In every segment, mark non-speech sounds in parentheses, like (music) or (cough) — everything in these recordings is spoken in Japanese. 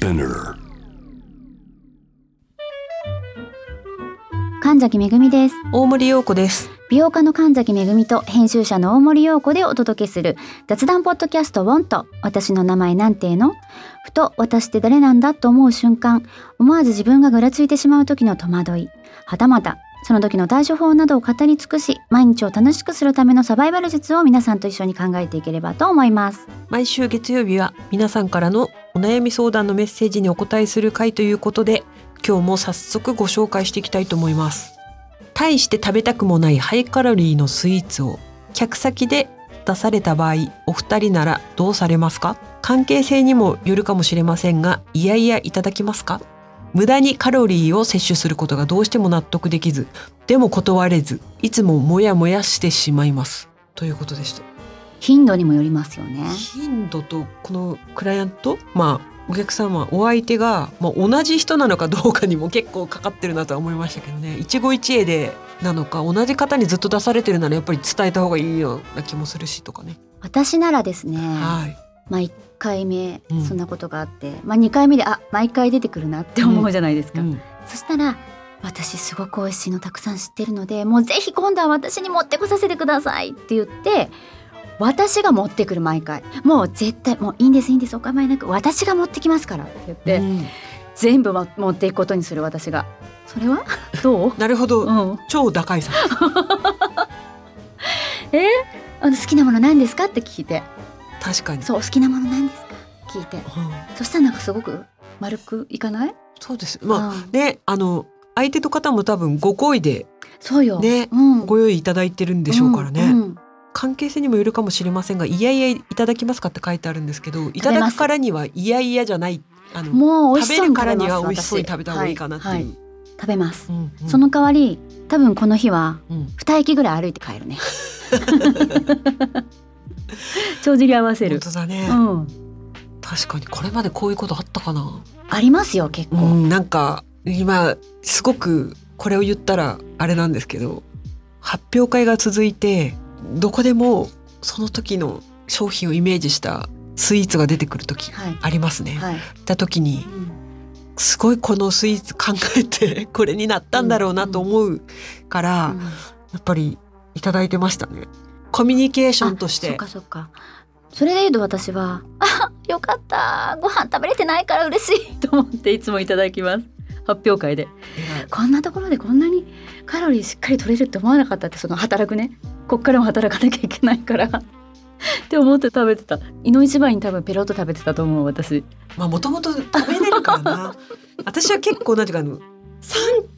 Spinner. 神崎めぐみです。大森洋子です。美容家の神崎めぐみと編集者の大森洋子でお届けする雑談ポッドキャストウォンと私の名前なんての？ふと私って誰なんだ？と思う瞬間。思わず自分がぐらついてしまう時の戸惑い。はたまたその時の対処法などを語り尽くし毎日を楽しくするためのサバイバル術を皆さんと一緒に考えていければと思います。毎週月曜日は皆さんからのお悩み相談のメッセージにお答えする回ということで、今日も早速ご紹介していきたいと思います。大して食べたくもないハイカロリーのスイーツを客先で出された場合、お二人ならどうされますか？関係性にもよるかもしれませんが、いやいやいただきますか？無駄にカロリーを摂取することがどうしても納得できず、でも断れず、いつもモヤモヤしてしまいます。ということでした。頻度にもよりますよね。頻度とこのクライアントまあお客様お相手が、まあ、同じ人なのかどうかにも結構かかってるなとは思いましたけどね。一期一会でなのか同じ方にずっと出されてるならやっぱり伝えた方がいいような気もするしとかね。私ならですねはい。まあ1回目うん。そんなことがあって、まあ2回目であ毎回出てくるなって思うじゃないですか、うん。そしたら私すごく美味しいのたくさん知ってるのでもうぜひ今度は私に持ってこさせてくださいって言って私が持ってくる毎回。もう絶対もういいんですいいんです。お構いなく。私が持ってきますからって言って、うん。全部も持っていくことにする私が。それは？(laughs) どう、なるほど、うん、超高いさ (laughs) あの好きなもの何ですかって聞いて。確かに。そう好きなもの何ですか聞いて。うん。そしたらなんかすごく丸くいかない？そうです。まあうん。ねあの相手の方も多分ご好意でそうよ、ねうん、ご用意いただいてるんでしょうからね、うんうん関係性にもよるかもしれませんがいやいやいただきますかって書いてあるんですけどいただくからにはいやいやじゃないあのもう食べるからには美味しそうに私食べた方がいいかなっていう、はい。はい。食べます、うんうん。その代わり多分この日はうん。二駅ぐらい歩いて帰るね。(laughs) 帳尻合わせる。本当だね、うん。確かにこれまでこういうことあったかな、ありますよ結構、うん、なんか今すごくこれを言ったらあれなんですけど発表会が続いてどこでもその時の商品をイメージしたスイーツが出てくる時はい。ありますね。はい、行った時にうん。すごいこのスイーツ考えてこれになったんだろうなと思うから、うん。やっぱりいただいてましたね。コミュニケーションとしあそってか。そっか。それで言うと私はあよかったご飯食べれてないから嬉しいと思っていつもいただきます発表会で。こんなところでこんなにカロリーしっかり取れるって思わなかったってその働くね。こっからも働かなきゃいけないから。(laughs) って思って食べてた。胃の一番に多分ペロッと食べてたと思う私。まあもともと食べれるからな。(laughs) 私は結構なんていうかあの3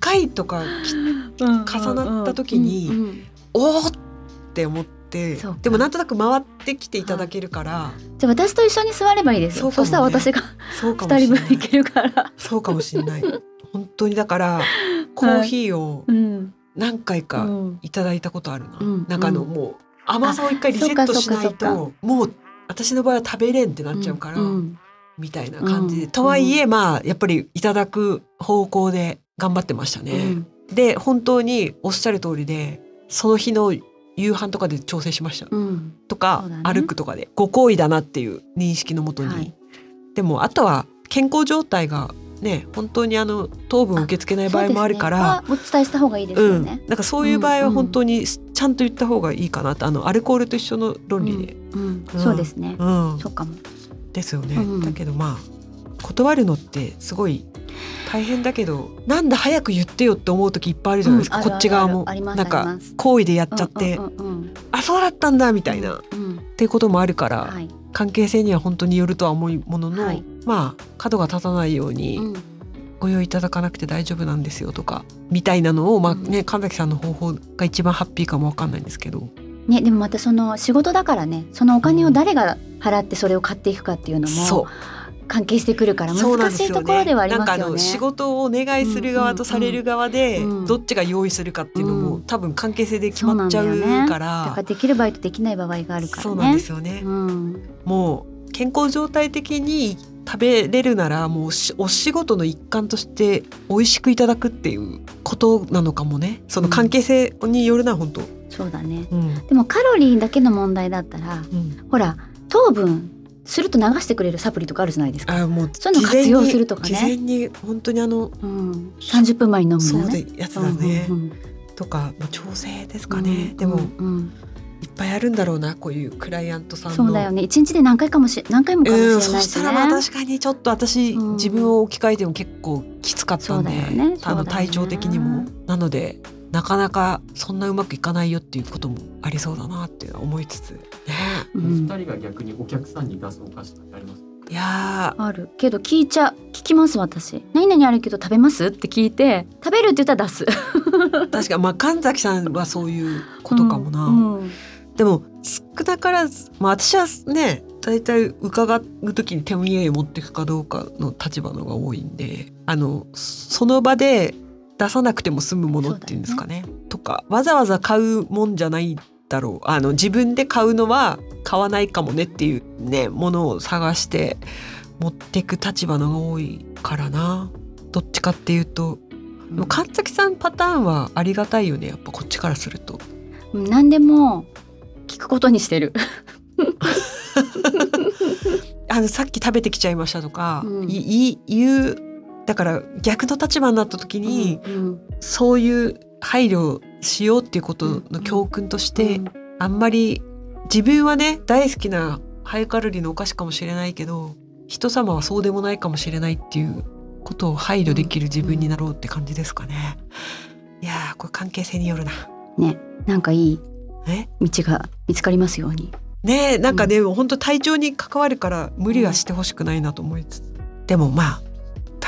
回とか重なった時にうんうん。おーって思ってそうか。でもなんとなく回ってきていただけるから、じゃあ私と一緒に座ればいいですよ。そ,、したら私がそうかも二しれない。人分いけるから。そうかもしれない。本当にだからコーヒーをうん。何回かうん。いただいたことあるな、うん。なんかあの、うん。もう甘さを一回リセットしないともう私の場合は食べれんってなっちゃうから、ん。みたいな感じで、うん。とはいえまあやっぱりいただく方向で頑張ってましたね。うん。で本当におっしゃる通りでその日の夕飯とかで調整しました、うん。とか、ね。歩くとかで。ご好意だなっていう認識のもとに、はい。でもあとは健康状態がね本当にあの糖分を受け付けない場合もあるから。ね。お伝えした方がいいですうん、よね。なんかそういう場合は本当にちゃんと言った方がいいかなと。あのアルコールと一緒の論理で、うん。うん。そうですね。うん。そうかも。ですよね、うん。だけどまあ断るのってすごい大変だけどなんだ早く言ってよって思う時いっぱいあるじゃないですか、うんこっち側も。なんか好意でやっちゃって、うんうんうんあそうだったんだみたいな、っうん。ていうこともあるから、はい。関係性には本当によるとは思うものの、はい。まあ角が立たないようにうん。ご用意いただかなくて大丈夫なんですよとかみたいなのをまあうん。ね神崎さんの方法が一番ハッピーかもわかんないんですけど、ねでもまたその仕事だからねそのお金を誰が払ってそれを買っていくかっていうのも関係してくるから難しいところではありますよね。かあの仕事をお願いする側とされる側でどっちが用意するかっていうのも、うん。多分関係性で決まっちゃうから。だからできる場合とできない場合があるからね。そうなんですよね、うん。もう健康状態的に食べれるならもうしお仕事の一環として美味しくいただくっていうことなのかもね。その関係性によるな本当、そうだね。うん。でもカロリーだけの問題だったらうん。ほら糖分すると流してくれるサプリとかあるじゃないですか。あもうそういうの活用するとかね。事前に本当にあのうん、30分前に飲むのね。でやつだね、うんうんとか、まあ、調整ですうんかね、でも、うんうん。いっぱいあるんだろうなこういうクライアントさんの。そうだよね。一日で何回かもし何回もかもしれうん、ないしね。そしたらまあ確かにちょっと私、うん。自分を置き換えても結構きつかったんで、ねね。あの体調的にも。なのでなかなかそんなうまくいかないよっていうこともありそうだなって思いつつ。ね。うん。二人が逆にお客さんに出すお菓子ってあります？いやあるけど聞いちゃ聞きます私。何々あるけど食べますって聞いて食べるって言ったら出す。ー (laughs) 確かにまあ神崎さんはそういうことかもな、うんうん。でも少なからず、まあ、私はね大体伺う時に手土産持っていくかどうかの立場のが多いんであのその場で出さなくても済むものっていうんですかね。とかわざわざ買うもんじゃないだろう。あの自分で買うのは買わないかもねっていうねものを探して持っていく立場のが多いからな。どっちかっていうと。でも神崎さんパターンはありがたいよね。やっぱこっちからすると。うん何でも聞くことにしてる。(laughs) あのさっき食べてきちゃいましたとか、うん。いい言うだから逆の立場になった時に、うんそういう配慮しようっていうことの教訓として、うんあんまり自分はね大好きなハイカロリーのお菓子かもしれないけど人様はそうでもないかもしれないっていうことを配慮できる自分になろうって感じですかね。いやーこれ関係性によるな。ねなんかいいね道が見つかりますように。ねえなんかね、本当体調に関わるから無理はしてほしくないなと思いつつ、でもまあ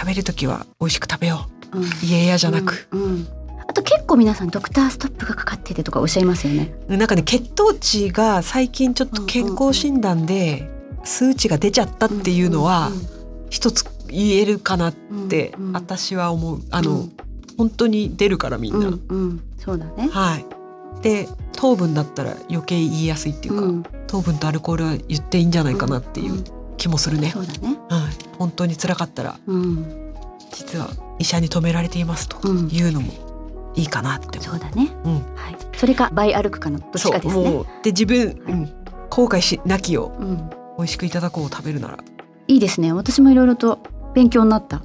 食べる時は美味しく食べよう。ん。う家やじゃなく、うんうん。あと結構皆さんドクターストップがかかっててとかおっしゃいますよね。なんかね血糖値が最近ちょっと健康診断で数値が出ちゃったっていうのは一つ言えるかなっうんてうん。私は思う。あの、うん。本当に出るからみんな、うんうん。そうだね。はい。で糖分だったら余計言いやすいっていうか、うん。糖分とアルコールは言っていいんじゃないかなっていんう気もするね、そうだね。はい、本当に辛かったらうん実は医者に止められていますとうんいうのもいいかなって思そうだね。うんはい。それか倍歩くかのどっちかですね。で自分、うん、後悔しなきをうん。美味しくいただこう食べるならいいですね。私もいろいろと勉強になった。やっ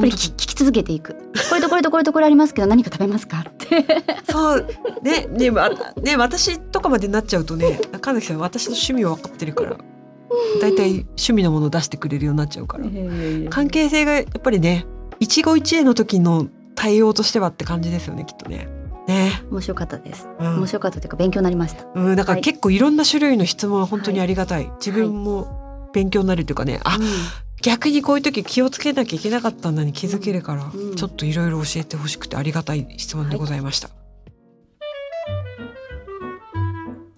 ぱり本聞聞き続けていく。これとこれとこれとこれありますけど何か食べますか？って。そうねねわね私とかまでなっちゃうとね神崎さん私の趣味は分かってるからだいたい趣味のものを出してくれるようになっちゃうから。関係性がやっぱりね一期一会の時の対応としてはって感じですよねきっとね。ね、面白かったです。うん。面白かったというか勉強になりました。うん、だからはい。結構いろんな種類の質問は本当にありがたい、自分も勉強になるというかねあうん。逆にこういう時気をつけなきゃいけなかったんだに気づけるから、うん。ちょっといろいろ教えてほしくてありがたい質問でございました、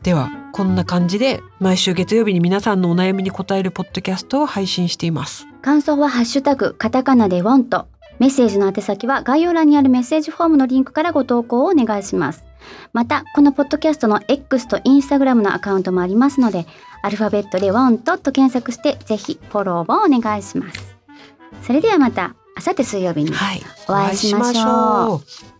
ではこんな感じで毎週月曜日に皆さんのお悩みに答えるポッドキャストを配信しています。感想はハッシュタグカタカナでワンとメッセージの宛先は概要欄にあるメッセージフォームのリンクからご投稿をお願いします。またこのポッドキャストの X と Instagram のアカウントもありますのでアルファベットでワンとと検索してぜひフォローをお願いします。それではまた明後日水曜日にはいお会いしましょう。お会いしましょう